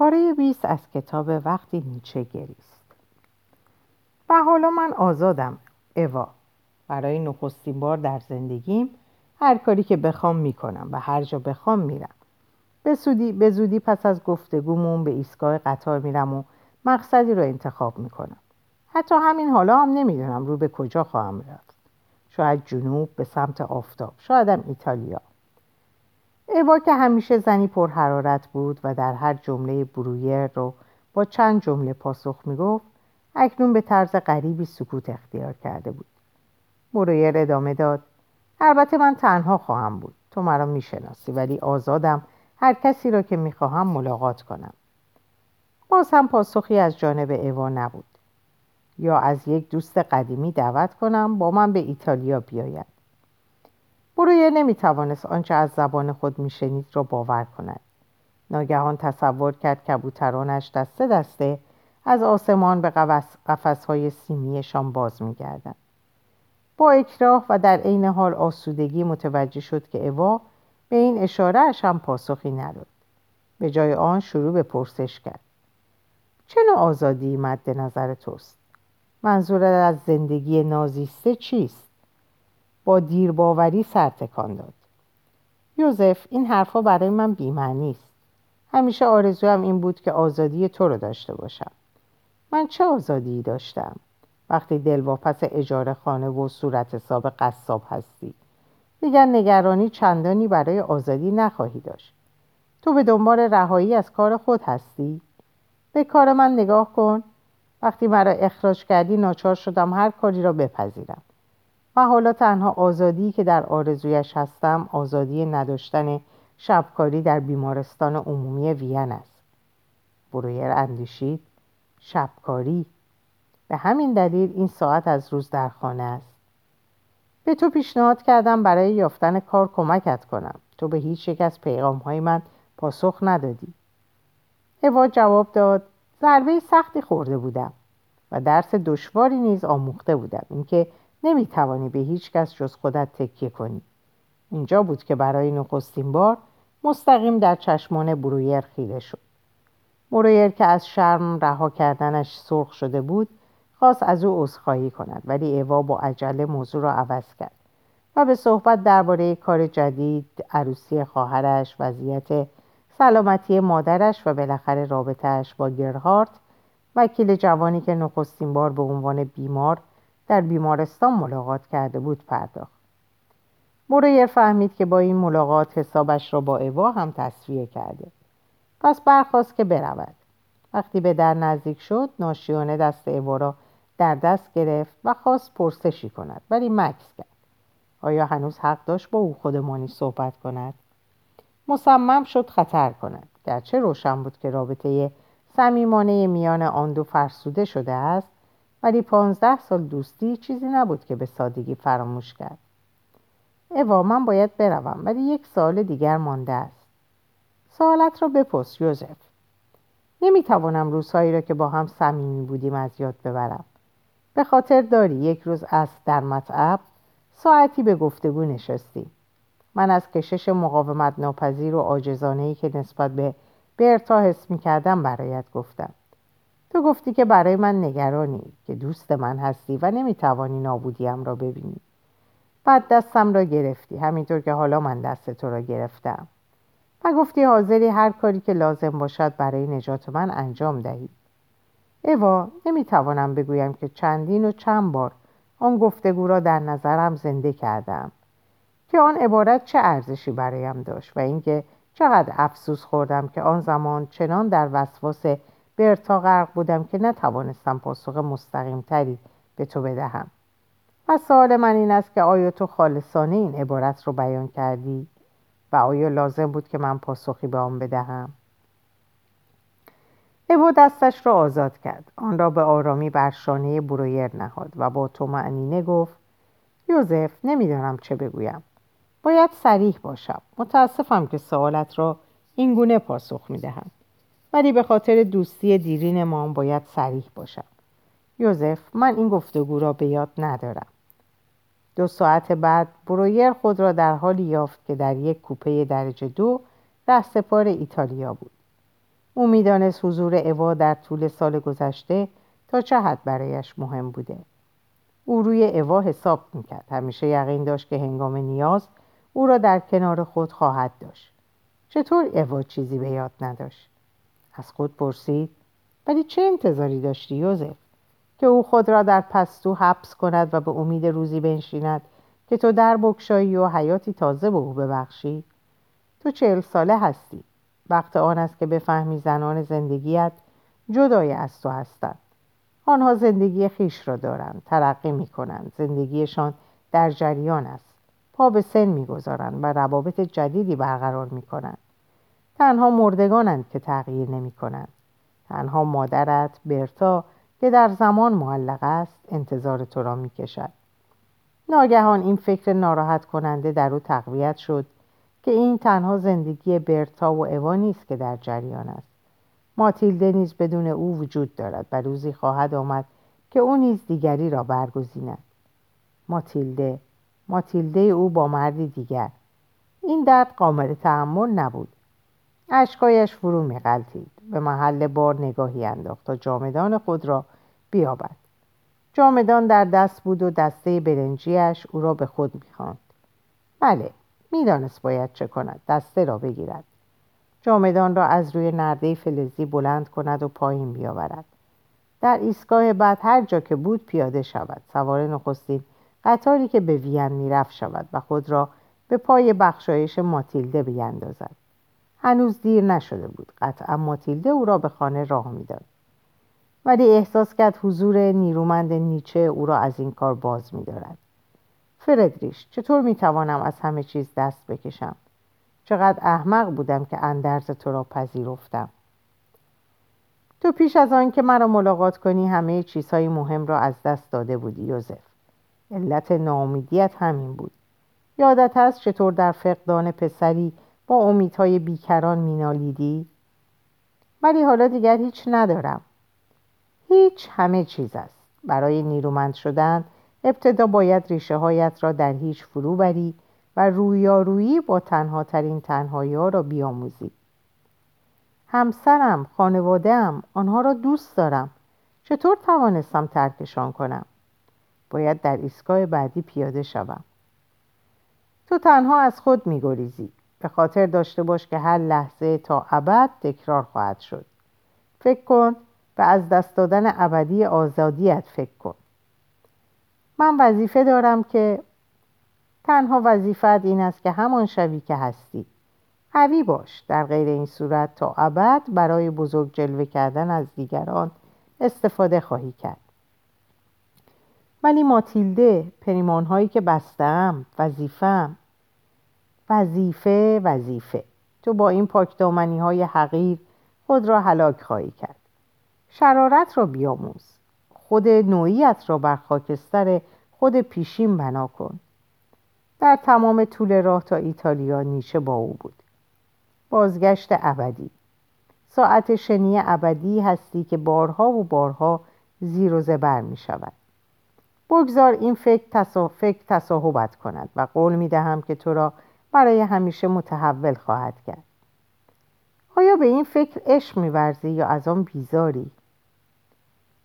پاره 20 از کتاب وقتی نیچه گریست. و حالا من آزادم اوا. برای نخستین بار در زندگیم هر کاری که بخوام می‌کنم و هر جا بخوام میرم. به, به زودی پس از گفتگومون به ایستگاه قطار میرم و مقصدی رو انتخاب می‌کنم. حتی همین حالا هم نمی‌دونم رو به کجا خواهم رفت. شاید جنوب به سمت آفتاب شایدم ایتالیا. اوا که همیشه زنی پرحرارت بود و در هر جمله برویر رو با چند جمله پاسخ می‌گفت اکنون به طرز غریبی سکوت اختیار کرده بود. برویر ادامه داد البته من تنها خواهم بود تو مرا می‌شناسی ولی آزادم هر کسی را که می‌خواهم ملاقات کنم. باز هم پاسخی از جانب اوا نبود. یا از یک دوست قدیمی دعوت کنم با من به ایتالیا بیاید. برویه نمی‌توانست آنچه از زبان خود میشنید را باور کند. ناگهان تصور کرد کبوترانش دسته دسته از آسمان به قفسهای سیمیشان باز میگردند. با اکراه و در عین حال آسودگی متوجه شد که اوا به این اشاره هم پاسخی نداد. به جای آن شروع به پرسش کرد. چه نوع آزادی مد نظر توست؟ منظورت از زندگی نازیسته چیست؟ با دیرباوری سر تکان داد. یوزف این حرفها برای من بیمعنی است. همیشه آرزویم این بود که آزادی تو رو داشته باشم. من چه آزادی داشتم؟ وقتی دلواپس اجاره خانه و صورت حساب قصاب هستی. دیگر نگرانی چندانی برای آزادی نخواهی داشت. تو به دنبال رهایی از کار خود هستی؟ به کار من نگاه کن. وقتی مرا اخراج کردی ناچار شدم هر کاری را بپذیرم. و حالا تنها آزادی که در آرزویش هستم آزادی نداشتن شبکاری در بیمارستان عمومی وین است. برویر اندیشید شبکاری. به همین دلیل این ساعت از روز در خانه است. به تو پیشنهاد کردم برای یافتن کار کمکت کنم. تو به هیچ یک از پیغام های من پاسخ ندادی. اوا جواب داد ضربه سختی خورده بودم و درس دشواری نیز آموخته بودم. اینکه نمی‌توانی به هیچ کس جز خودت تکیه کنی. اینجا بود که برای نخستین بار مستقیم در چشمان برویر خیره شد. برویر که از شرم رها کردنش سرخ شده بود خواست از او عذرخواهی کند ولی ایوا با عجله موضوع را عوض کرد و به صحبت درباره کار جدید عروسی خواهرش وضعیت سلامتی مادرش و بالاخره رابطهش با گرهارت وکیل جوانی که نخستین بار به عنوان بیمار در بیمارستان ملاقات کرده بود پرداخت. موریر فهمید که با این ملاقات حسابش را با ایوا هم تصفیه کرده. پس برخواست که برود. وقتی به در نزدیک شد ناشیانه دست ایوا را در دست گرفت و خواست پرسشی کند ولی مکس کرد. آیا هنوز حق داشت با او خودمانی صحبت کند؟ مصمم شد خطر کند. گرچه روشن بود که رابطه صمیمانه میان آن دو فرسوده شده است ولی پانزده سال دوستی چیزی نبود که به سادگی فراموش کرد. اوا من باید بروم ولی یک سال دیگر مانده است. سوالت را بپرس یوزف. نمی‌توانم روزهایی را که با هم صمیمی بودیم از یاد ببرم. به خاطر داری یک روز از در مطعب ساعتی به گفتگو نشستیم. من از کشش مقاومت ناپذیر و آجزانه که نسبت به برتا حس می کردم برایت گفتم. تو گفتی که برای من نگرانی که دوست من هستی و نمی‌توانی نابودیم را ببینی. بعد دستم را گرفتی همینطور که حالا من دست تو را گرفتم. و گفتی حاضری هر کاری که لازم باشد برای نجات من انجام دهی. اوا نمی‌توانم بگویم که چندین و چند بار آن گفتگو را در نظرم زنده کردم. که آن عبارت چه ارزشی برایم داشت و اینکه چقدر افسوس خوردم که آن زمان چنان در وسواس برتا غرق بودم که نتوانستم پاسخ مستقیم تری به تو بدهم. و سوال من این است که آیا تو خالصانه این عبارت رو بیان کردی؟ و آیا لازم بود که من پاسخی به آن بدهم؟ او دستش را آزاد کرد. آن را به آرامی بر شانه برویر نهاد و با تو معنینه گفت یوزف نمی‌دانم چه بگویم. باید سریح باشم. متاسفم که سوالت را این گونه پاسخ می‌دهم. ولی به خاطر دوستی دیرین ما باید سریح باشم. یوزف من این گفتگو را به یاد ندارم. دو ساعت بعد برویر خود را در حالی یافت که در یک کوپه درجه دو سپار ایتالیا بود. او می‌دانست حضور اوا در طول سال گذشته تا چه حد برایش مهم بوده. او روی اوا حساب می‌کرد. همیشه یقین داشت که هنگام نیاز او را در کنار خود خواهد داشت. چطور اوا چیزی به یاد نداشت؟ از خود پرسید ولی چه انتظاری داشتی یوزف؟ که او خود را در پستو حبس کند و به امید روزی بنشیند که تو در بکشایی و حیاتی تازه به او ببخشی؟ تو چهل ساله هستی. وقت آن است که بفهمی زنان زندگیت جدای از تو هستند. آنها زندگی خیش را دارند ترقی می کنند زندگیشان در جریان است. پا به سن می‌گذارند و روابط جدیدی برقرار می کنند تنها مردگانند که تغییر نمی کنند تنها مادرت برتا که در زمان معلق است انتظار تو را می کشد ناگهان این فکر ناراحت کننده در او تقویت شد که این تنها زندگی برتا و اوا نیست که در جریان است. ماتیلده نیز بدون او وجود دارد و روزی خواهد آمد که او نیز دیگری را برگزیند. ماتیلده ماتیلده او با مردی دیگر. این درد قابل تحمل نبود. اشکایش فرو میغلطید به محل بار نگاهی انداخت تا جامدان خود را بیابد. جامدان در دست بود و دسته برنجیش او را به خود می‌خواند. بله می‌دانست باید چه کند دسته را بگیرد. جامدان را از روی نرده فلزی بلند کند و پایین بیاورد. در ایستگاه بعد هر جا که بود پیاده شود. سوار نخستین قطاری که به وین می‌رفت شود و خود را به پای بخشایش ماتیلده بیندازد. هنوز دیر نشده بود. قطعا ماتیلده او را به خانه راه می‌داد. ولی احساس کرد حضور نیرومند نیچه او را از این کار باز میدارد. فردریش چطور می‌توانم از همه چیز دست بکشم؟ چقدر احمق بودم که اندرز تو را پذیرفتم. تو پیش از آن که مرا ملاقات کنی همه چیزهای مهم را از دست داده بودی یوزف علت ناامیدیت همین بود. یادت هست چطور در فقدان پسری با امیدهای بیکران مینالیدی؟ ولی حالا دیگر هیچ ندارم. هیچ همه چیز است. برای نیرومند شدن ابتدا باید ریشه هایت را در هیچ فرو بری و رویارویی با تنها ترین تنهایی ها را بیاموزی. همسرم خانوادهام آنها را دوست دارم. چطور توانستم ترکشان کنم؟ باید در ایستگاه بعدی پیاده شوم. تو تنها از خود میگریزی. به خاطر داشته باش که هر لحظه تا ابد تکرار خواهد شد. فکر کن و از دست دادن ابدی آزادیت فکر کن. من وظیفه دارم که تنها وظیفت این است که همان شوی که هستی. قوی باش در غیر این صورت تا ابد برای بزرگ جلوه کردن از دیگران استفاده خواهی کرد. ولی ماتیلده پریمان هایی که بستم وظیفم وظیفه وظیفه. تو با این پاکدامنی های حقیر خود را هلاک خواهی کرد. شرارت را بیاموز. خود نوعیت را بر خاکستر خود پیشین بنا کن. در تمام طول راه تا ایتالیا نیچه با او بود. بازگشت ابدی. ساعت شنی ابدی هستی که بارها و بارها زیر و زبر می شود. بگذار این فکر, تصا... فکر تصاحبت کند و قول می دهم که تو را برای همیشه متحول خواهد کرد. آیا به این فکر عشق میورزی یا از آن بیزاری؟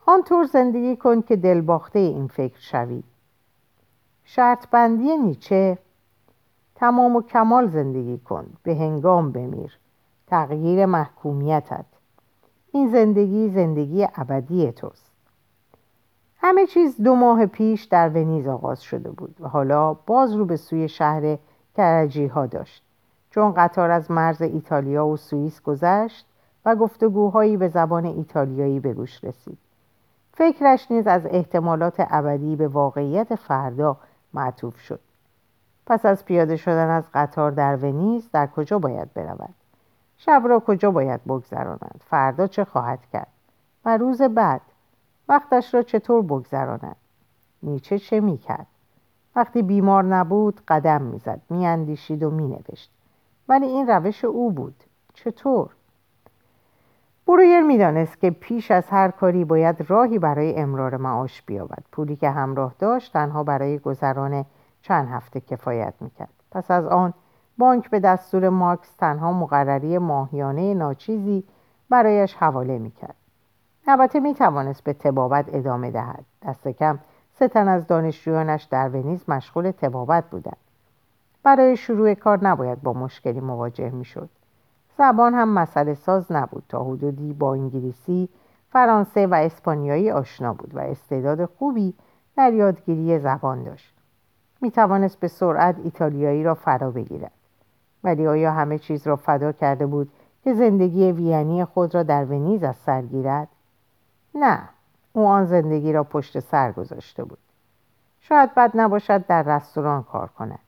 آنطور زندگی کن که دلباخته این فکر شوی. شرط بندی نیچه تمام و کمال زندگی کن به هنگام بمیر. تغییر محکومیتت. این زندگی زندگی ابدی توست. همه چیز دو ماه پیش در ونیز آغاز شده بود و حالا باز رو به سوی شهر کرجی ها داشت. چون قطار از مرز ایتالیا و سوئیس گذشت و گفتگوهایی به زبان ایتالیایی به گوش رسید. فکرش نیز از احتمالات ابدی به واقعیت فردا معطوف شد. پس از پیاده شدن از قطار در ونیز در کجا باید برود؟ شب را کجا باید بگذراند؟ فردا چه خواهد کرد؟ و روز بعد وقتش را چطور بگذراند؟ نیچه چه می‌کرد؟ وقتی بیمار نبود قدم می‌زد میاندیشید و مینوشت. ولی این روش او بود. چطور؟ برویر می‌دانست که پیش از هر کاری باید راهی برای امرار معاش بیابد. پولی که همراه داشت تنها برای گذران چند هفته کفایت می‌کرد. پس از آن بانک به دستور ماکس تنها مقرری ماهیانه ناچیزی برایش حواله می‌کرد. البته می‌توانست به تبابت ادامه دهد. دست کم سه تن از دانشجویانش در ونیز مشغول تبابت بودند. برای شروع کار نباید با مشکلی مواجه می‌شد. زبان هم مسئله ساز نبود تا حدودی با انگلیسی فرانسه و اسپانیایی آشنا بود و استعداد خوبی در یادگیری زبان داشت. می توانست به سرعت ایتالیایی را فرا بگیرد. ولی آیا همه چیز را فدا کرده بود که زندگی وینی خود را در ونیز از سر گیرد؟ نه. او آن زندگی را پشت سر گذاشته بود. شاید بد نباشد در رستوران کار کند.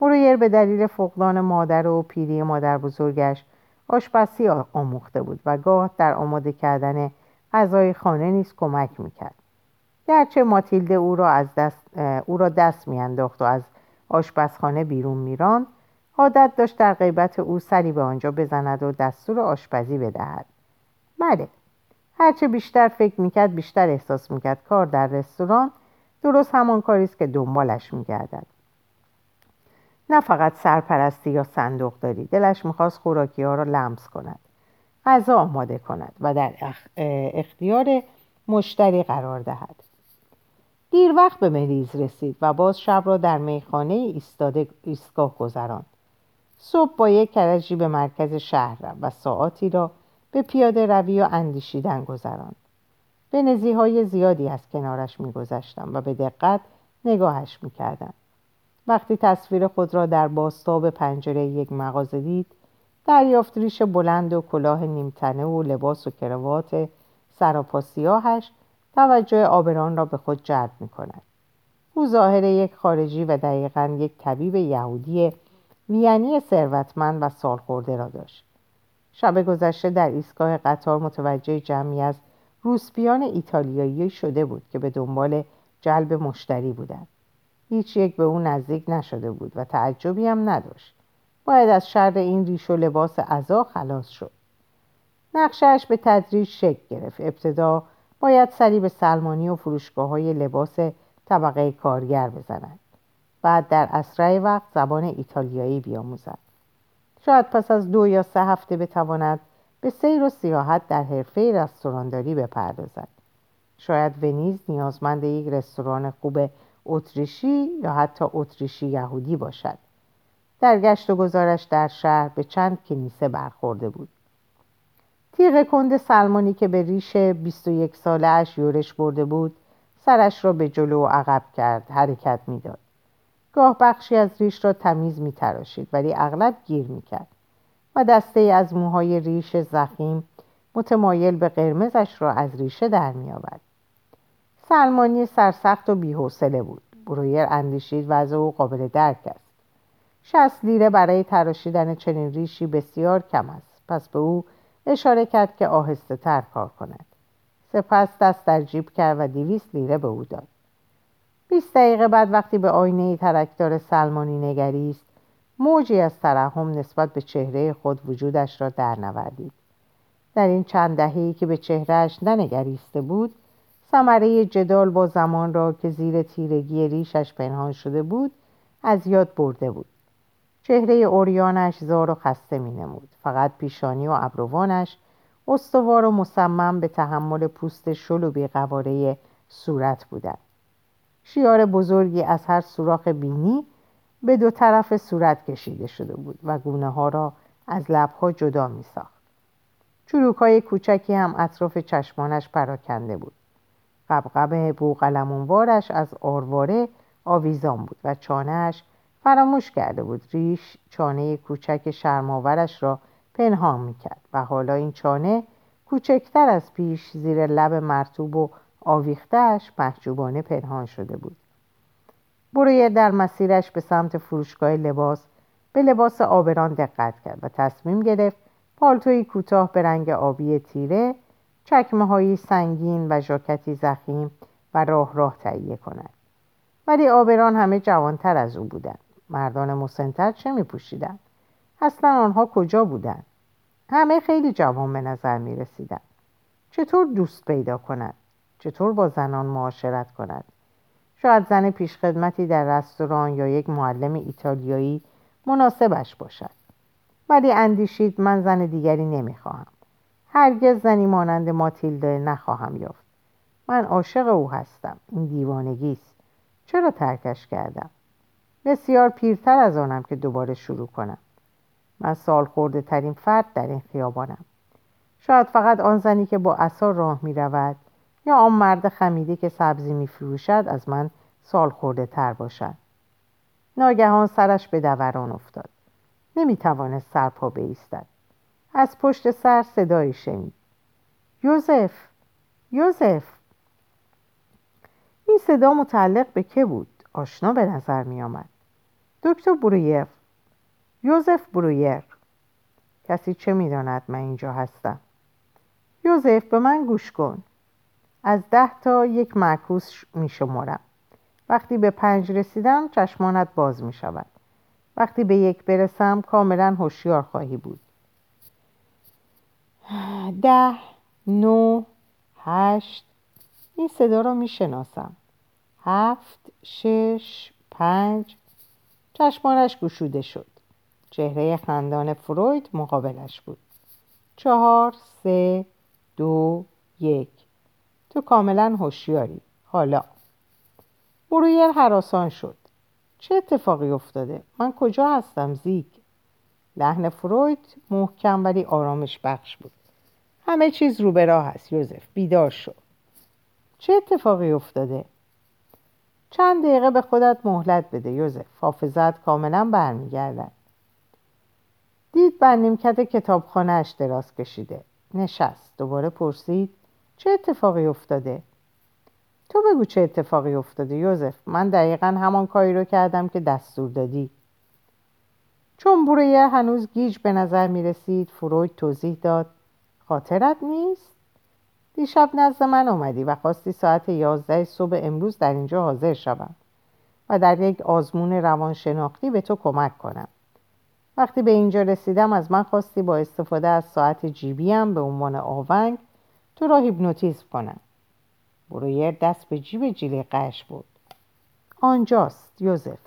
مرویر به دلیل فقدان مادر و پیری مادر بزرگش آشپزی آموخته بود و گاه در آماده کردن غذای خانه نیز کمک می‌کرد. گرچه ماتیلده او را, از دست، او را دست میانداخت و از آشپزخانه بیرون میراند عادت داشت در غیبت او سری به آنجا بزند و دستور آشپزی بدهد. بله هرچه بیشتر فکر می‌کرد بیشتر احساس می‌کرد. کار در رستوران درست همان کاری است که دنبالش میگردد. نه فقط سرپرستی یا صندوق داری. دلش می‌خواست خوراکی ها را لمس کند. غذا آماده کند و در اختیار مشتری قرار دهد. دیر وقت به مریض رسید و باز شب را در میخانه ایستاده ایستگاه گذراند. صبح با یک کرجی به مرکز شهر رفت و ساعتی را به پیاده روی و اندیشیدن گذراند به های زیادی از کنارش میگذشتم و به دقت نگاهش می‌کردم وقتی تصویر خود را در باستاب پنجره یک مغازه دید دریافت ریش بلند و کلاه نیمتنه و لباس و کروات سراپا سیاهش توجه آبران را به خود جلب می کند. او ظاهر یک خارجی و دقیقا یک طبیب یهودی وینی ثروتمند و سالخورده را داشت. شب گذشته در ایستگاه قطار متوجه جمعی از روسپیان ایتالیایی شده بود که به دنبال جلب مشتری بودند. هیچ یک به او نزدیک نشده بود و تعجبی هم نداشت. باید از شر این ریش و لباس عذا خلاص شد. نقشهش به تدریج شکل گرفت. ابتدا باید سری به سلمانی و فروشگاه های لباس طبقه کارگر بزند. بعد در اسرع وقت زبان ایتالیایی بیاموزد. شاید پس از دو یا سه هفته بتواند به سیر و سیاحت در حرفه رستورانداری بپردازد. شاید ونیز نیازمند یک رستوران خوب اتریشی یا حتی اتریشی یهودی باشد. در گشت و گذارش در شهر به چند کنیسه برخورده بود. تیغ کند سلمانی که به ریش 21 ساله اش یورش برده بود سرش را به جلو و عقب کرد حرکت می‌داد گاه بخشی از ریش را تمیز می تراشید ولی اغلب گیر می کرد و دسته از موهای ریش زخیم متمایل به قرمزش را از ریشه در می آورد. سلمانی سرسخت و بیحوصله بود. برویر اندیشید وضع او قابل درک است. شست لیره برای تراشیدن چنین ریشی بسیار کم است. پس به او اشاره کرد که آهسته تر کار کند. سپس دست در جیب کرد و دیویست لیره به او داد. بیست دقیقه بعد وقتی به آینه ترکدار سلمانی نگریست موجی از ترحم نسبت به چهره خود وجودش را در نوردید. در این چند دههی که به چهرهش ننگریسته بود ثمره جدال با زمان را که زیر تیرگی ریشش پنهان شده بود از یاد برده بود چهره اوریانش زار و خسته می نمود. فقط پیشانی و ابروانش استوار و مصمم به تحمل پوست شل و بیقواره صورت بودند. شیار بزرگی از هر سوراخ بینی به دو طرف صورت کشیده شده بود و گونه ها را از لبها جدا می ساخت. چروک های کوچکی هم اطراف چشمانش پراکنده بود. قبقب بوغلمونوارش از آرواره آویزان بود و چانهش فراموش کرده بود ریش چانه کوچک شرماورش را پنهان می‌کرد و حالا این چانه کوچکتر از پیش زیر لب مرتوب و آویختهش محجوبانه پنهان شده بود برویر در مسیرش به سمت فروشگاه لباس به لباس آبران دقت کرد و تصمیم گرفت پالتوی کوتاه به رنگ آبی تیره چکمه هایی سنگین و ژاکتی زخیم و راه راه تهیه کند ولی آبران همه جوانتر از او بودند مردان مسنتر چه می پوشیدن؟ اصلا آنها کجا بودند؟ همه خیلی جوان به نظر می رسیدن. چطور دوست پیدا کند؟ چطور با زنان معاشرت کند؟ شاید زن پیشخدمتی در رستوران یا یک معلم ایتالیایی مناسبش باشد. ولی اندیشید من زن دیگری نمی‌خواهم. هرگز زنی مانند ماتیلده نخواهم یافت. من عاشق او هستم. این دیوانگی است. چرا ترکش کردم؟ بسیار پیرتر از آنم که دوباره شروع کنم. من سال خورده ترین فرد در این خیابانم. شاید فقط آن زنی که با اصا راه می رود یا آن مرد خمیده که سبزی می فروشد از من سال خورده تر باشد. ناگهان سرش به دوران افتاد. نمی توانست سرپا بایستد از پشت سر صدایی شنید. یوزف یوزف. این صدا متعلق به که بود؟ آشنا به نظر می آمد دکتر برویر یوزف برویر کسی چه می‌داند من اینجا هستم؟ یوزف به من گوش کن. از ده تا یک معکوس می شمارم وقتی به پنج رسیدم چشمانت باز می شود وقتی به یک برسم کاملا هوشیار خواهی بود. ده نو هشت این صدا را می شناسم هفت شش پنج. چشمانش گشوده شد. چهره خندان فروید مقابلش بود. چهار سه دو یک. تو کاملا هوشیاری. حالا. برویر حراسان شد. چه اتفاقی افتاده؟ من کجا هستم؟ زیگ. لحن فروید محکم ولی آرامش بخش بود. همه چیز رو به راه است یوزف. بیدار شو. چه اتفاقی افتاده؟ چند دقیقه به خودت مهلت بده یوزف. حافظت کاملا برمیگردد. دید بر نیمکت کتابخانهاش دراز کشیده. نشست. دوباره پرسید چه اتفاقی افتاده؟ تو بگو چه اتفاقی افتاده یوزف من دقیقا همان کاری رو کردم که دستور دادی. چون برویه هنوز گیج به نظر می رسید فروید توضیح داد. خاطرت نیست؟ دیشب نزد من آمدی و خواستی ساعت یازده صبح امروز در اینجا حاضر شوم و در یک آزمون روانشناختی به تو کمک کنم. وقتی به اینجا رسیدم از من خواستی با استفاده از ساعت جیبیم به عنوان آونگ تو را هیپنوتیزم کنم. برویر دست به جیب جیله قش بود آنجاست یوزف.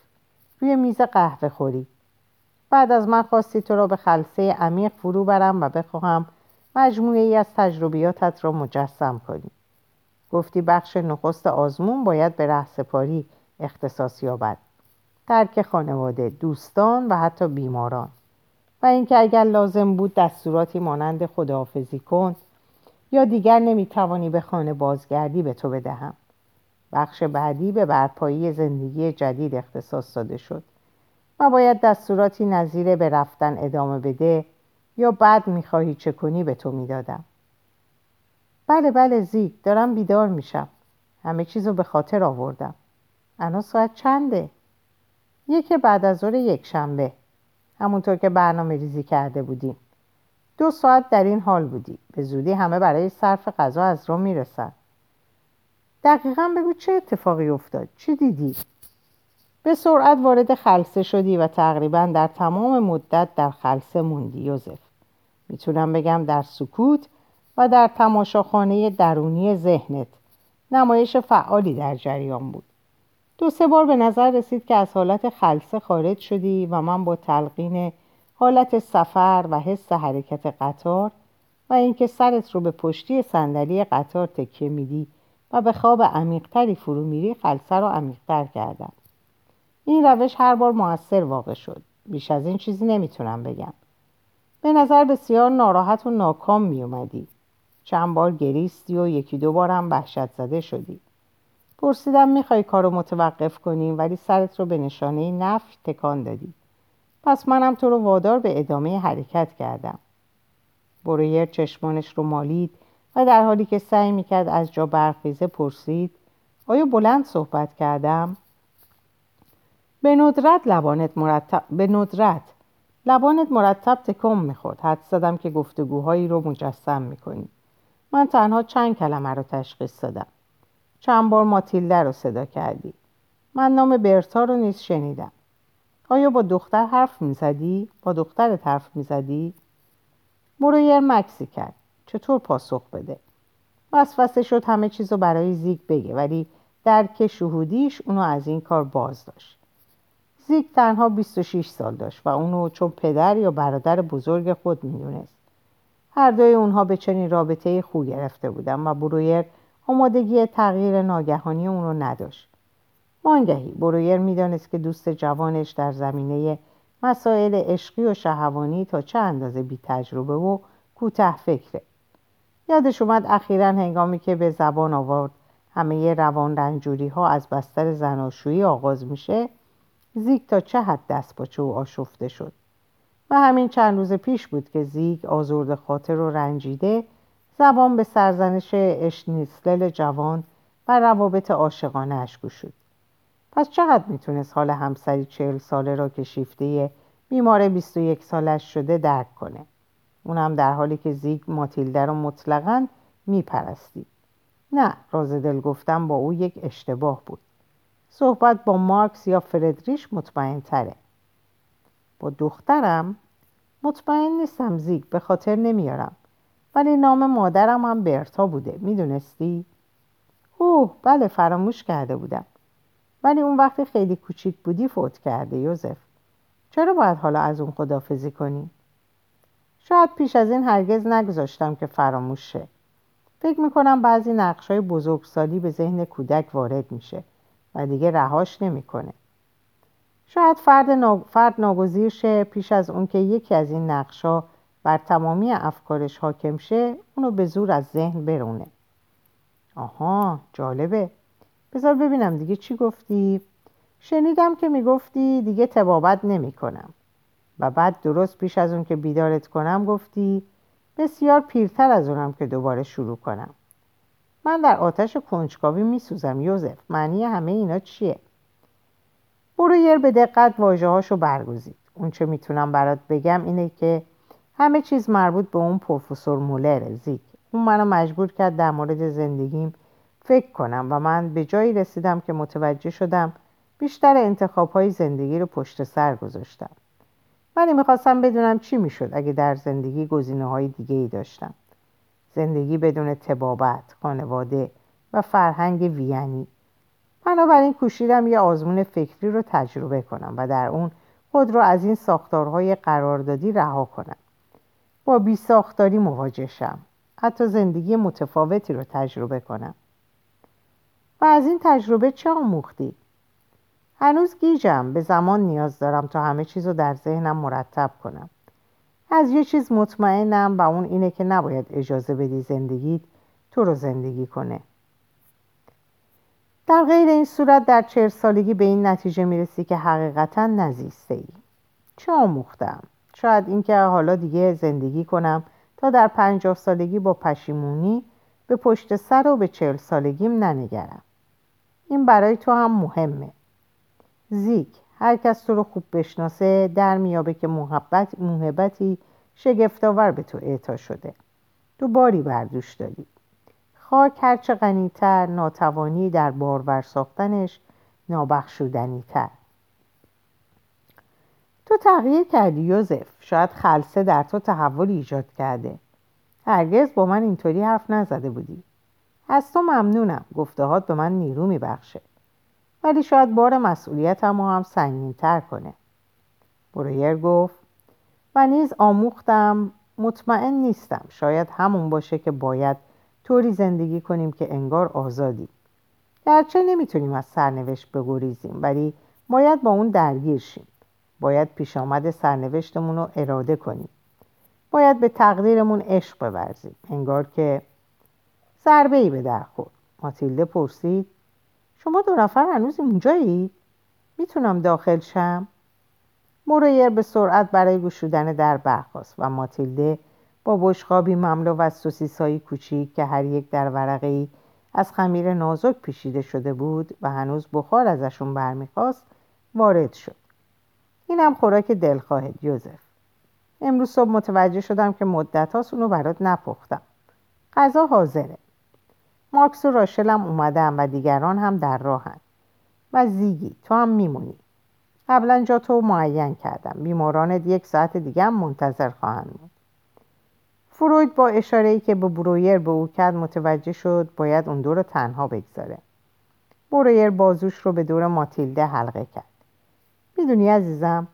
روی میز قهوه خوری. بعد از من خواستی تو را به خلصه عمیق فرو برم و بخواهم مجموعه ای از تجربیاتت را مجسم کنی. گفتی بخش نخست آزمون باید به رهسپاری اختصاص یابد. ترک خانواده دوستان و حتی بیماران. و اینکه اگر لازم بود دستوراتی مانند خداحافظی کن یا دیگر نمی‌توانی به خانه بازگردی به تو بدهم. بخش بعدی به برپایی زندگی جدید اختصاص داده شد. و باید دستوراتی نظیر به رفتن ادامه بده یا بعد می‌خواهی چه کنی به تو می‌دادم. بله بله زیگ دارم بیدار میشم. همه چیز رو به خاطر آوردم. الان ساعت چنده؟ یک بعد از ظهر یک شنبه. همونطور که برنامه ریزی کرده بودیم. دو ساعت در این حال بودی. به زودی همه برای صرف غذا از رو می‌رسن. دقیقا بگو چه اتفاقی افتاد. چی دیدی؟ به سرعت وارد خلصه شدی و تقریبا در تمام مدت در خلصه موندی یوزف می‌تونم بگم در سکوت و در تماشاخانه درونی ذهنت. نمایش فعالی در جریان بود. دو سه بار به نظر رسید که از حالت خلصه خارج شدی و من با تلقین حالت سفر و حس حرکت قطار و اینکه سرت رو به پشتی صندلی قطار تکیه میدی و به خواب عمیقتری فرو میری خلصه رو عمیقتر کردم این روش هر بار موثر واقع شد. بیش از این چیزی نمی‌تونم بگم. به نظر بسیار ناراحت و ناکام میومدی چند بار گریستی و یکی دو بار هم وحشت زده شدی. پرسیدم می‌خوای کارو متوقف کنیم ولی سرت رو به نشانه نفی تکان دادی. پس منم تو رو وادار به ادامه حرکت کردم. برویر چشمانش رو مالید و در حالی که سعی می‌کرد از جا برخیزه پرسید آیا بلند صحبت کردم؟ به ندرت لبانت مرتب به ندرت. لبانت مرتب تکم می‌خورد. حد زدم که گفتگوهایی رو مجسم می‌کنی. من تنها چند کلمه رو تشخیص دادم. چند بار ماتیلده رو صدا کردی. من نام برتا رو نیز شنیدم. آیا با دختر حرف می‌زدی؟ با دخترت حرف می‌زدی؟ مرویر مکسی کرد چطور پاسخ بده؟ وسوسه شد همه چیز رو برای زیگ بگه ولی درک شهودیش اونو از این کار باز داشت زیگ تنها 26 سال داشت و اونو چون پدر یا برادر بزرگ خود می‌دونست هر دوی اونها به چنین رابطه خو گرفته بودن و برویر آمادگی تغییر ناگهانی اون رو نداشت وانگهی. برویر می‌دانست که دوست جوانش در زمینه مسائل عشقی و شهوانی تا چه اندازه بی تجربه و کوته فکره. یادش اومد اخیرا هنگامی که به زبان آورد همه روان رنجوری ها از بستر زناشویی آغاز میشه زیگ تا چه حد دست پاچه و آشفته شد. و همین چند روز پیش بود که زیگ آزرد خاطر و رنجیده زبان به سرزنش اشنیسلل جوان و روابط عاشقانه اش گشود پس چقدر می‌تونست حال همسری چهل ساله را که شیفته بیمار 21 سالش شده درک کنه؟ اونم در حالی که زیگ ماتیلده رو مطلقا میپرستی نه راز دل گفتم با او یک اشتباه بود. صحبت با مارکس یا فردریش مطمئن تره. با دخترم؟ مطمئن نیستم زیگ به خاطر نمیارم. ولی نام مادرم هم برتا بوده می‌دونستی؟ اوه بله فراموش کرده بودم. ولی اون وقتی خیلی کوچیک بودی فوت کرده یوزف چرا باید حالا از اون خدافزی کنی؟ شاید پیش از این هرگز نگذاشتم که فراموش شه فکر می‌کنم بعضی نقش های بزرگسالی به ذهن کودک وارد میشه و دیگه رهاش نمی‌کنه. شاید فرد, نا... فرد ناگزیر شه پیش از اون که یکی از این نقشا بر تمامی افکارش حاکم شه اونو به زور از ذهن برونه آها جالبه بذار ببینم دیگه چی گفتی؟ شنیدم که می‌گفتی دیگه تبابت نمی کنم و بعد درست پیش از اون که بیدارت کنم گفتی بسیار پیرتر از اونم که دوباره شروع کنم. من در آتش کنجکاوی میسوزم یوزف. معنی همه اینا چیه؟ برویر به دقت واجه هاشو برگزید. اون چه می‌تونم برات بگم اینه که همه چیز مربوط به اون پروفسور مولر زیک. اون منو مجبور کرد در مورد زندگیم فکر کنم و من به جایی رسیدم که متوجه شدم بیشتر انتخاب های زندگی رو پشت سر گذاشتم. ولی می‌خواستم بدونم چی می‌شد اگه در زندگی گزینه های دیگه ای داشتم. زندگی بدون تبابت، خانواده و فرهنگ وینی بنابراین کوشیدم یه آزمون فکری رو تجربه کنم و در اون خود رو از این ساختارهای قراردادی رها کنم. با بی ساختاری مواجه شم. حتی زندگی متفاوتی رو تجربه کنم. و از این تجربه چه آموختی؟ هنوز گیجم. به زمان نیاز دارم تا همه چیز رو در ذهنم مرتب کنم. از یه چیز مطمئنم و اون اینه که نباید اجازه بدی زندگیت تو رو زندگی کنه. در غیر این صورت در چهل سالگی به این نتیجه می‌رسی که حقیقتا نزیسته ای چه آموختم؟ شاید اینکه حالا دیگه زندگی کنم تا در پنجاه سالگی با پشیمونی به پشت سر و به چهل سالگیم ننگرم. این برای تو هم مهمه. زیک هر کس تو رو خوب بشناسه در میابه که محبت محبتی شگفتآور به تو اعطا شده. تو باری بردوش داری. خاک هرچه غنیتر ناتوانی در بارور ساختنش نابخشودنیتر. تو تغییر کردی یوزف. شاید خلصه در تو تحول ایجاد کرده. هرگز با من اینطوری حرف نزده بودی. از تو ممنونم. گفتهات به من نیرو میبخشه. ولی شاید بار مسئولیتم هم سنگین تر کنه. برویر گفت و نیز آموختم مطمئن نیستم. شاید همون باشه که باید طوری زندگی کنیم که انگار آزادیم. گرچه نمی‌تونیم از سرنوشت بگریزیم ولی باید با اون درگیر شیم. باید پیش آمد سرنوشتمون رو اراده کنیم. باید به تقدیرمون عشق بورزیم. انگار که ضربه ای به در خورد. ماتیلده پرسید شما دو نفر هنوز اینجایید می‌تونم داخل شم؟ موریر به سرعت برای گشودن در برخواست و ماتیلده با بشقابی مملو از سوسیسایی کوچیک که هر یک در ورقه از خمیر نازک پیشیده شده بود و هنوز بخار ازشون برمیخواست وارد شد. اینم خوراک دلخواهت یوزف. امروز صبح متوجه شدم که مدت هاست اونو برات نپختم. غذا حاضره. مارکس و راشلم اومدم و دیگران هم در راهن. و زیگی تو هم میمونی. قبلا جا تو معین کردم. بیمارانت یک ساعت دیگه هم منتظر خواهند بود. فروید با اشاره ای که به برویر به او کرد متوجه شد باید اون دور تنها بگذاره. برویر بازوش رو به دور ماتیلده حلقه کرد. می‌دونی عزیزم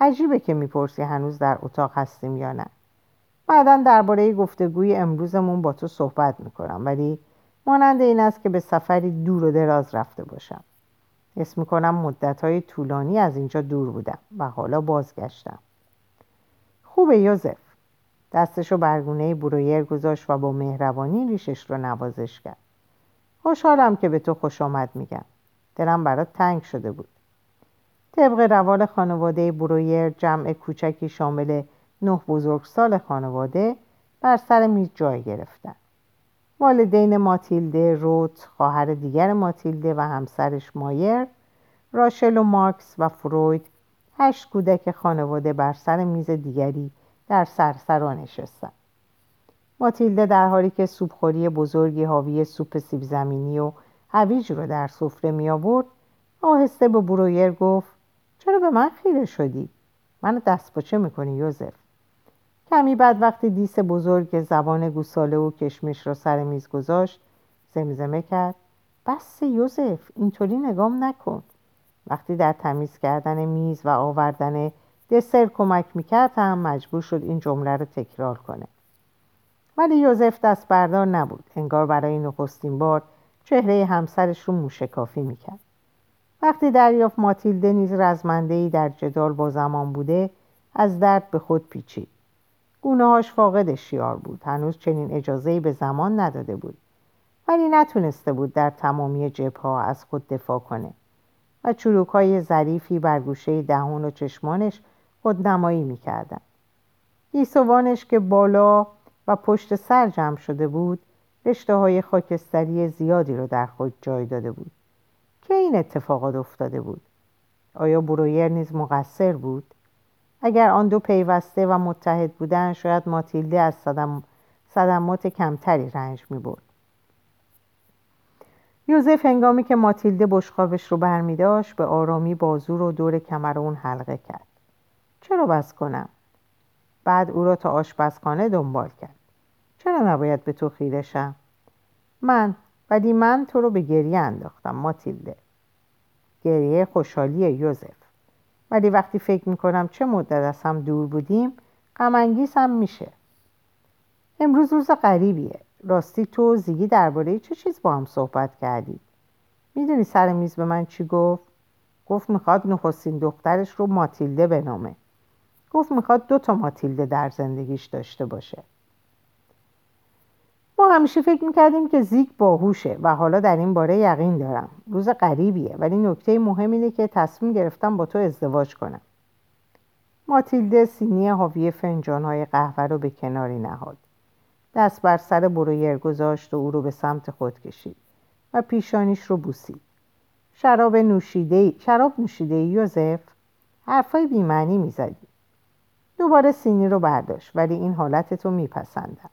عجیبه که می‌پرسی هنوز در اتاق هستیم یا نه. بعدا درباره گفتگوی امروزمون با تو صحبت می‌کنم ولی مانند این است که به سفری دور و دراز رفته باشم. حس می‌کنم مدت های طولانی از اینجا دور بودم و حالا بازگشتم. خوبه یوزف. دستشو برگونه برویر گذاشت و با مهربانی ریشش رو نوازش کرد. خوشحالم که به تو خوش آمد میگم. دلم برات تنگ شده بود. طبق روال خانواده برویر جمع کوچکی شامل نه بزرگسال خانواده بر سر میز جای گرفتن. والدین ماتیلده روت خواهر دیگر ماتیلده و همسرش مایر راشل و مارکس و فروید هشت کودک خانواده بر سر میز دیگری در سرسرا نشستند ماتیلده در حالی که سوپخوری بزرگی حاوی سوپ سیب زمینی و هویج رو در سفره می آورد آهسته به برویر گفت چرا به من خیره شدی؟ منو دست پاچه می‌کنی یوزف کمی بعد وقتی دیس بزرگ زبان گوساله و کشمش را سر میز گذاشت زمزمه کرد. بس یوزف اینطوری نگام نکن. وقتی در تمیز کردن میز و آوردن دسر کمک می‌کرد هم مجبور شد این جمله رو تکرار کنه. ولی یوزف دست بردار نبود. انگار برای نخستین بار چهره همسرش رو موشکافی می‌کرد. وقتی دریافت ماتیلده نیز رزمنده در جدال با زمان بوده از درد به خود پیچید. گونه هاش فاقد شیار بود. هنوز چنین اجازهی به زمان نداده بود. ولی نتونسته بود در تمامی جبها از خود دفاع کنه و چروک های ظریفی بر گوشه دهان و چشمانش خود نمایی می‌کردن. گیسوانش که بالا و پشت سر جمع شده بود رشته های خاکستری زیادی رو در خود جای داده بود. که این اتفاقات افتاده بود؟ آیا برویر نیز مقصر بود؟ اگر آن دو پیوسته و متحد بودند شاید ماتیلده از صدم... صدمات کمتری رنج می برد. یوزف هنگامی که ماتیلده بشقابش رو برمی داشت به آرامی بازو رو دور کمر اون حلقه کرد چرا بس کنم؟ بعد او را تا آشپزخانه دنبال کرد چرا نباید به تو خیره شم؟ من ولی من تو رو به گریه انداختم ماتیلده گریه خوشحالی یوزف ولی وقتی فکر می‌کنم چه مدت از هم دور بودیم غمانگیز هم میشه. امروز روز غریبیه. راستی تو زیگی درباره چه چیز با هم صحبت کردی می‌دونی سر میز به من چی گفت؟ گفت می‌خواد نخستین دخترش رو ماتیلده بنامه. گفت می‌خواد دو تا ماتیلده در زندگیش داشته باشه. ما همیشه فکر می‌کردیم که زیگ باهوشه و حالا در این باره یقین دارم. روز غریبیه ولی نکته مهم اینه که تصمیم گرفتم با تو ازدواج کنم. ماتیلده سینی حاوی فنجانهای قهوه رو به کناری نهاد. دست بر سر برویر گذاشت و او رو به سمت خود کشید و پیشانیش رو بوسید. شراب نوشیده شراب نوشیده یوزف؟ حرفای بیمعنی می‌زدی. دوباره سینی رو برداشت ولی این حالت تو میپسندم.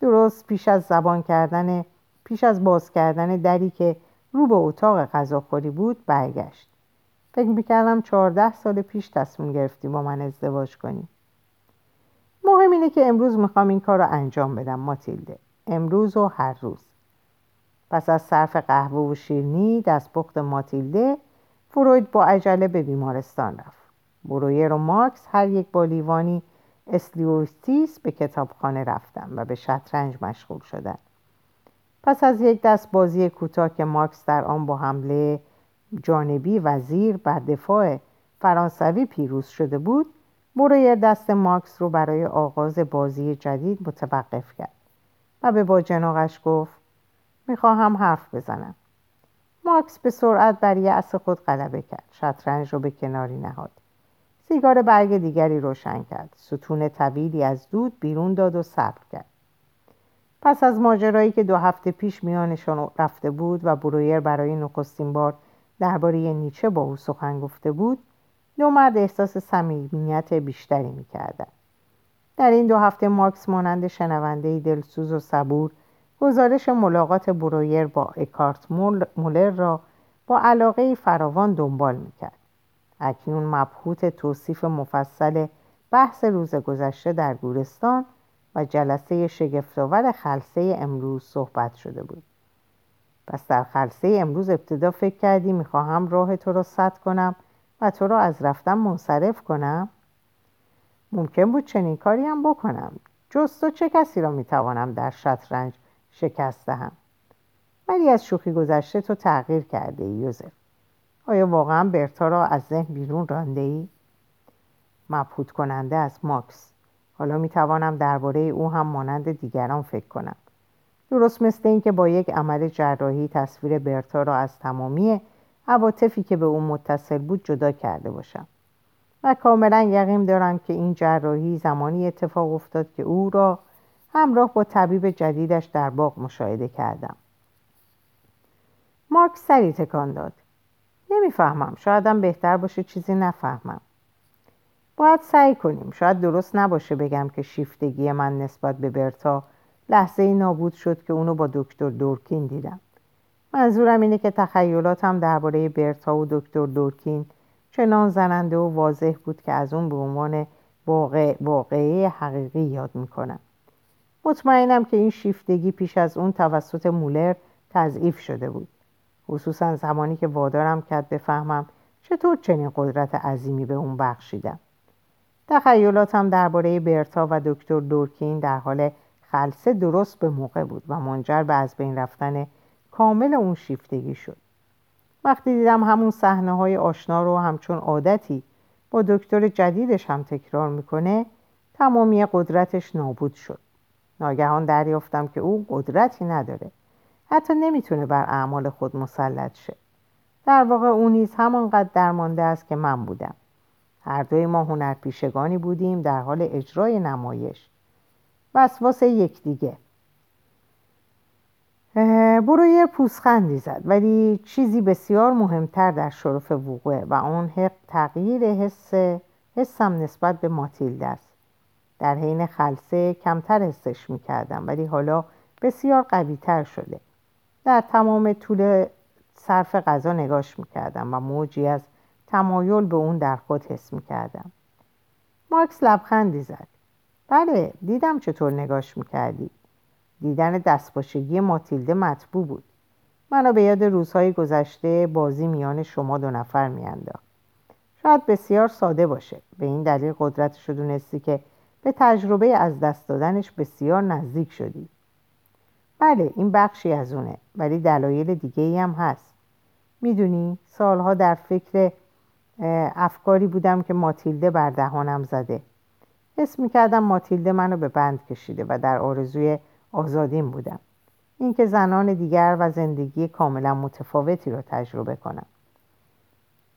درست پیش از زبان کردن پیش از باز کردن دری که رو به اتاق غذاخوری بود برگشت. فکر می‌کردم چهارده سال پیش تصمیم گرفتی با من ازدواج کنی مهم اینه که امروز می‌خوام این کار رو انجام بدم ماتیلده. امروز و هر روز. پس از صرف قهوه و شیرنی دستپخت ماتیلده فروید با عجله به بیمارستان رفت. برویر و مارکس هر یک با لیوانی اسلیوستیس به کتابخانه رفتن و به شطرنج مشغول شدن پس از یک دست بازی کوتاه که مارکس در آن با حمله جانبی وزیر بر دفاع فرانسوی پیروز شده بود برویر دست مارکس رو برای آغاز بازی جدید متوقف کرد و به با جناقش گفت می‌خواهم حرف بزنم. مارکس به سرعت بر یأس خود غلبه کرد. شطرنج رو به کناری نهاد. سیگار برگ دیگری روشن کرد. ستون طویلی از دود بیرون داد و صبر کرد. پس از ماجرایی که دو هفته پیش میانشان رفته بود و برویر برای نخستین بار درباره نیچه با او سخن گفته بود دو مرد احساس صمیمیت بیشتری می‌کردند. در این دو هفته مارکس مانند شنونده دلسوز و صبور گزارش ملاقات برویر با اکارت مولر را با علاقه فراوان دنبال می‌کرد. اکنون مبهوت توصیف مفصل بحث روز گذشته در گورستان و جلسه شگفتآور خلصه امروز صحبت شده بود. پس در خلصه امروز ابتدا فکر کردی می‌خواهم راه تو را سد کنم و تو را از رفتن منصرف کنم؟ ممکن بود چنین کاری هم بکنم. جز تو چه کسی را می‌توانم در شطرنج شکست دهم؟ ولی از شوخی گذشته تو تغییر کرده یوزف. آیا واقعا برتا را از ذهن بیرون رانده ای؟ مبهوت کننده از ماکس. حالا می‌توانم درباره او هم مانند دیگران فکر کنم. درست مثل اینکه با یک عمل جراحی تصویر برتا را از تمامی عواطفی که به او متصل بود جدا کرده باشم. و کاملا یقین دارم که این جراحی زمانی اتفاق افتاد که او را همراه با طبیب جدیدش در باغ مشاهده کردم. مارک سری تکان داد. نمی‌فهمم. شایدم بهتر باشه چیزی نفهمم. باید سعی کنیم. شاید درست نباشه بگم که شیفتگی من نسبت به برتا لحظه ای نابود شد که اونو با دکتر دورکین دیدم. منظورم اینه که تخیلاتم درباره برتا و دکتر دورکین چنان زننده و واضح بود که از اون به عنوان واقع واقعی حقیقی یاد می‌کنم. مطمئنم که این شیفتگی پیش از اون توسط مولر تضعیف شده بود. خصوصا زمانی که وادارم کرد بفهمم چطور چنین قدرت عظیمی به اون بخشیدم. تخیلاتم درباره برتا و دکتر دورکین در حال خلصه درست به موقع بود و منجر به از بین رفتن کامل اون شیفتگی شد. وقتی دیدم همون صحنه های آشنا رو همچون عادتی با دکتر جدیدش هم تکرار می‌کنه تمامی قدرتش نابود شد. ناگهان دریافتم که او قدرتی نداره. حتی نمی‌تونه بر اعمال خود مسلط شه. در واقع او نیز همانقدر درمانده است که من بودم. هر دوی ما هنرپیشگانی بودیم در حال اجرای نمایش. وسواس یکدیگه برویر پوسخندی زد ولی چیزی بسیار مهمتر در شرف وقوعه و اون تغییر حس حسم نسبت به ماتیلد است. در حین خلصه کمتر حسش می‌کردم ولی حالا بسیار قویتر شده. در تمام طول صرف غذا نگاش می‌کردم و موجی از تمایل به اون در خود حس می‌کردم. ماکس لبخندی زد. بله دیدم چطور نگاش می‌کردی. دیدن دستباشگی ماتیلده مطبوع بود. منو به یاد روزهای گذشته بازی میان شما دو نفر میانداخت. شاید بسیار ساده باشه. به این دلیل قدرتش رو دونستی که به تجربه از دست دادنش بسیار نزدیک شدی. بله این بخشی از اونه ولی دلایل دیگه ای هم هست. می‌دونی سالها در فکر افکاری بودم که ماتیلده بر دهانم زده. حس می‌کردم ماتیلده منو به بند کشیده و در آرزوی آزادیم بودم. اینکه زنان دیگر و زندگی کاملا متفاوتی رو تجربه کنم.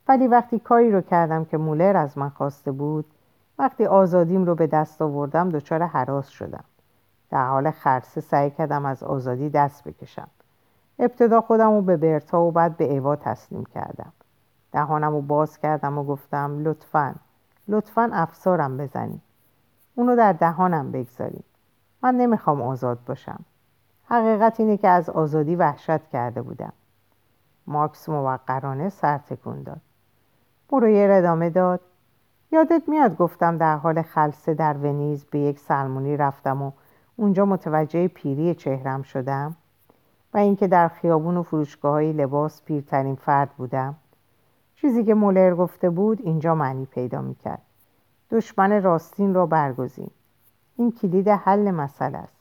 ولی وقتی کاری رو کردم که مولر از من خواسته بود وقتی آزادیم رو به دست آوردم دچار حراس شدم. در حال خرسه سعی کردم از آزادی دست بکشم. ابتدا خودم رو به برتا و بعد به ایوا تسلیم کردم. دهانم رو باز کردم و گفتم لطفا لطفا افسارم بزنید اونو در دهانم بگذارید من نمی‌خوام آزاد باشم. حقیقت اینه که از آزادی وحشت کرده بودم. مارکس موقرانه سر تکون داد. برویر ادامه داد. یادت میاد گفتم در حال خلصه در ونیز به یک سلمونی رفتم و اونجا متوجه پیری چهرم شدم و اینکه در خیابون و فروشگاه های لباس پیرترین فرد بودم. چیزی که مولر گفته بود اینجا معنی پیدا می‌کرد. دشمن راستین را برگزین. این کلید حل مسئله است.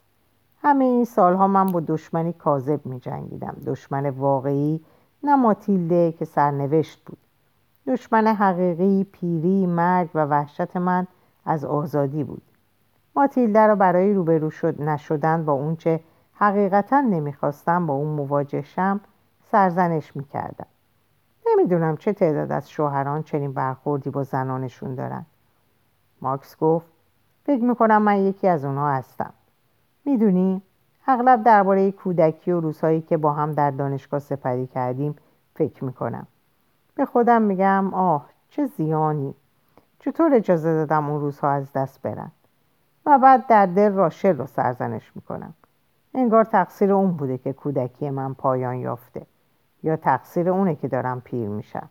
همه این سالها من با دشمنی کاذب می جنگیدم دشمن واقعی نه ماتیلده که سرنوشت بود. دشمن حقیقی پیری مرگ و وحشت من از آزادی بود. ماتیلده را برای روبرو شد نشدن با اونچه حقیقتا نمی‌خواستم با اون مواجه شم سرزنش می‌کردم نمی‌دونم چه تعداد از شوهران چنین برخوردی با زنانشون دارن. ماکس گفت فکر می‌کنم من یکی از اونها هستم. می‌دونی اغلب درباره کودکی و روزهایی که با هم در دانشگاه سپری کردیم فکر می‌کنم. به خودم میگم آه چه زیانی! چطور اجازه دادم اون روزها از دست برن؟ و بعد در دل راشل رو سرزنش می‌کنم انگار تقصیر اون بوده که کودکی من پایان یافته یا تقصیر اونه که دارم پیر میشم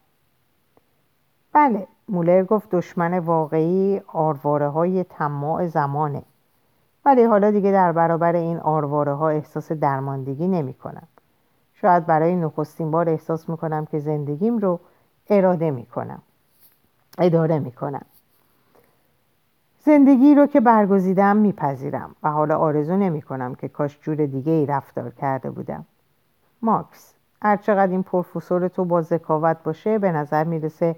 بله مولر گفت دشمن واقعی آرواره های تماع زمانه ولی حالا دیگه در برابر این آرواره ها احساس درماندگی نمی کنم. شاید برای نخستین بار احساس می کنم که زندگیم رو اراده می کنم. اداره می کنم. زندگی رو که برگزیدم میپذیرم و حالا آرزو نمی کنم که کاش جور دیگه ای رفتار کرده بودم. ماکس هرچقدر این پروفسور تو با ذکاوت باشه به نظر می‌رسه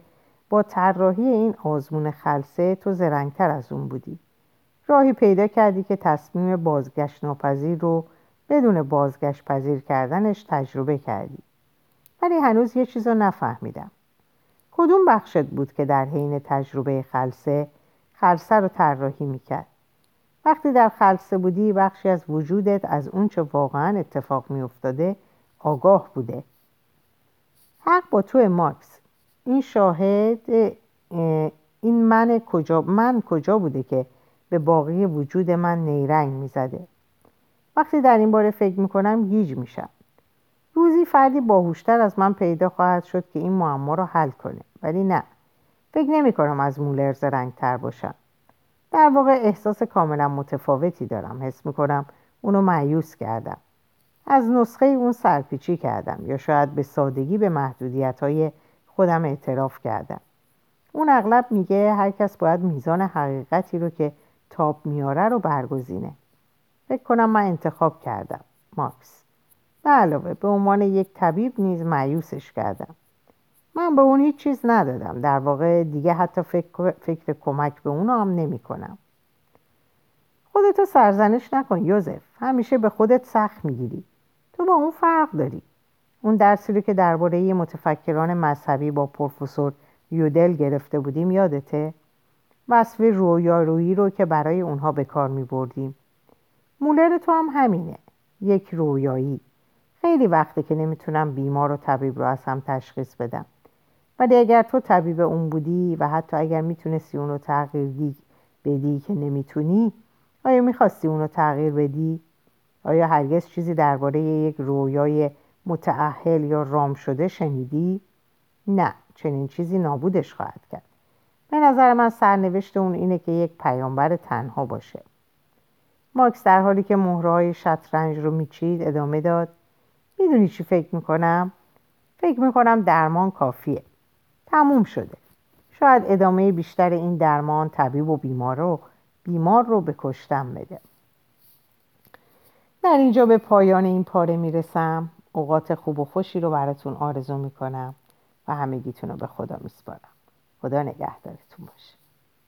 با طراحی این آزمون خلصه تو زرنگتر از اون بودی. راهی پیدا کردی که تصمیم بازگشت ناپذیر رو بدون بازگشت پذیر کردنش تجربه کردی. ولی هنوز یه چیز رو نفهمیدم. کدوم بخشت بود که در حین تجربه خلصه خلصه رو طراحی می‌کرد. وقتی در خلصه بودی بخشی از وجودت از اونچه واقعا اتفاق میافتاده آگاه بوده. حق با تو ماکس این شاهد این من کجا من کجا بوده که به باقی وجود من نیرنگ می‌زده؟ وقتی در این باره فکر می‌کنم گیج میشم. روزی فردی باهوشتر از من پیدا خواهد شد که این معما رو حل کنه. ولی نه. فکر نمی کنم از مولر تر باشم. در واقع احساس کاملا متفاوتی دارم. حس می‌کنم اونو معیوس کردم. از نسخه اون سرپیچی کردم یا شاید به سادگی به محدودیت های خودم اعتراف کردم. اون اغلب میگه هر کس باید میزان حقیقتی رو که تاب میاره رو برگزینه. فکر کنم من انتخاب کردم. ماکس به علاوه به عنوان یک طبیب نیز معیوسش کردم. من به اون هیچ چیز ندادم. در واقع دیگه حتی فکر, فکر کمک به اونو هم نمی کنم خودتو سرزنش نکن یوزف همیشه به خودت سخت می‌گیری. تو با اون فرق داری. اون درسی رو که درباره متفکران مذهبی با پروفسور یودل گرفته بودیم یادته؟ وصف رویارویی رو که برای اونها به کار می بردیم مولر تو هم همینه. یک رویایی. خیلی وقته که نمی‌تونم بیمار و طبیب رو از هم تشخیص بدم. ولی اگر تو طبیب اون بودی و حتی اگر می‌تونستی اونو تغییر دی بدی که نمی‌تونی آیا می‌خواستی اونو تغییر بدی؟ آیا هرگز چیزی درباره یک رویای متعهل یا رام شده شنیدی؟ نه چنین چیزی نابودش خواهد کرد به نظر من سرنوشت اون اینه که یک پیامبر تنها باشه ماکس در حالی که مهرهای شطرنج رو میچید ادامه داد می‌دونی چی فکر می‌کنم؟ فکر می‌کنم درمان کافیه تموم شده. شاید ادامه بیشتر این درمان طبیب و بیمار رو بیمار رو به کشتن بده. در اینجا به پایان این پاره می‌رسم. اوقات خوب و خوشی رو براتون آرزو می‌کنم و همگیتون رو به خدا میسپارم. خدا نگهدارتون باشه.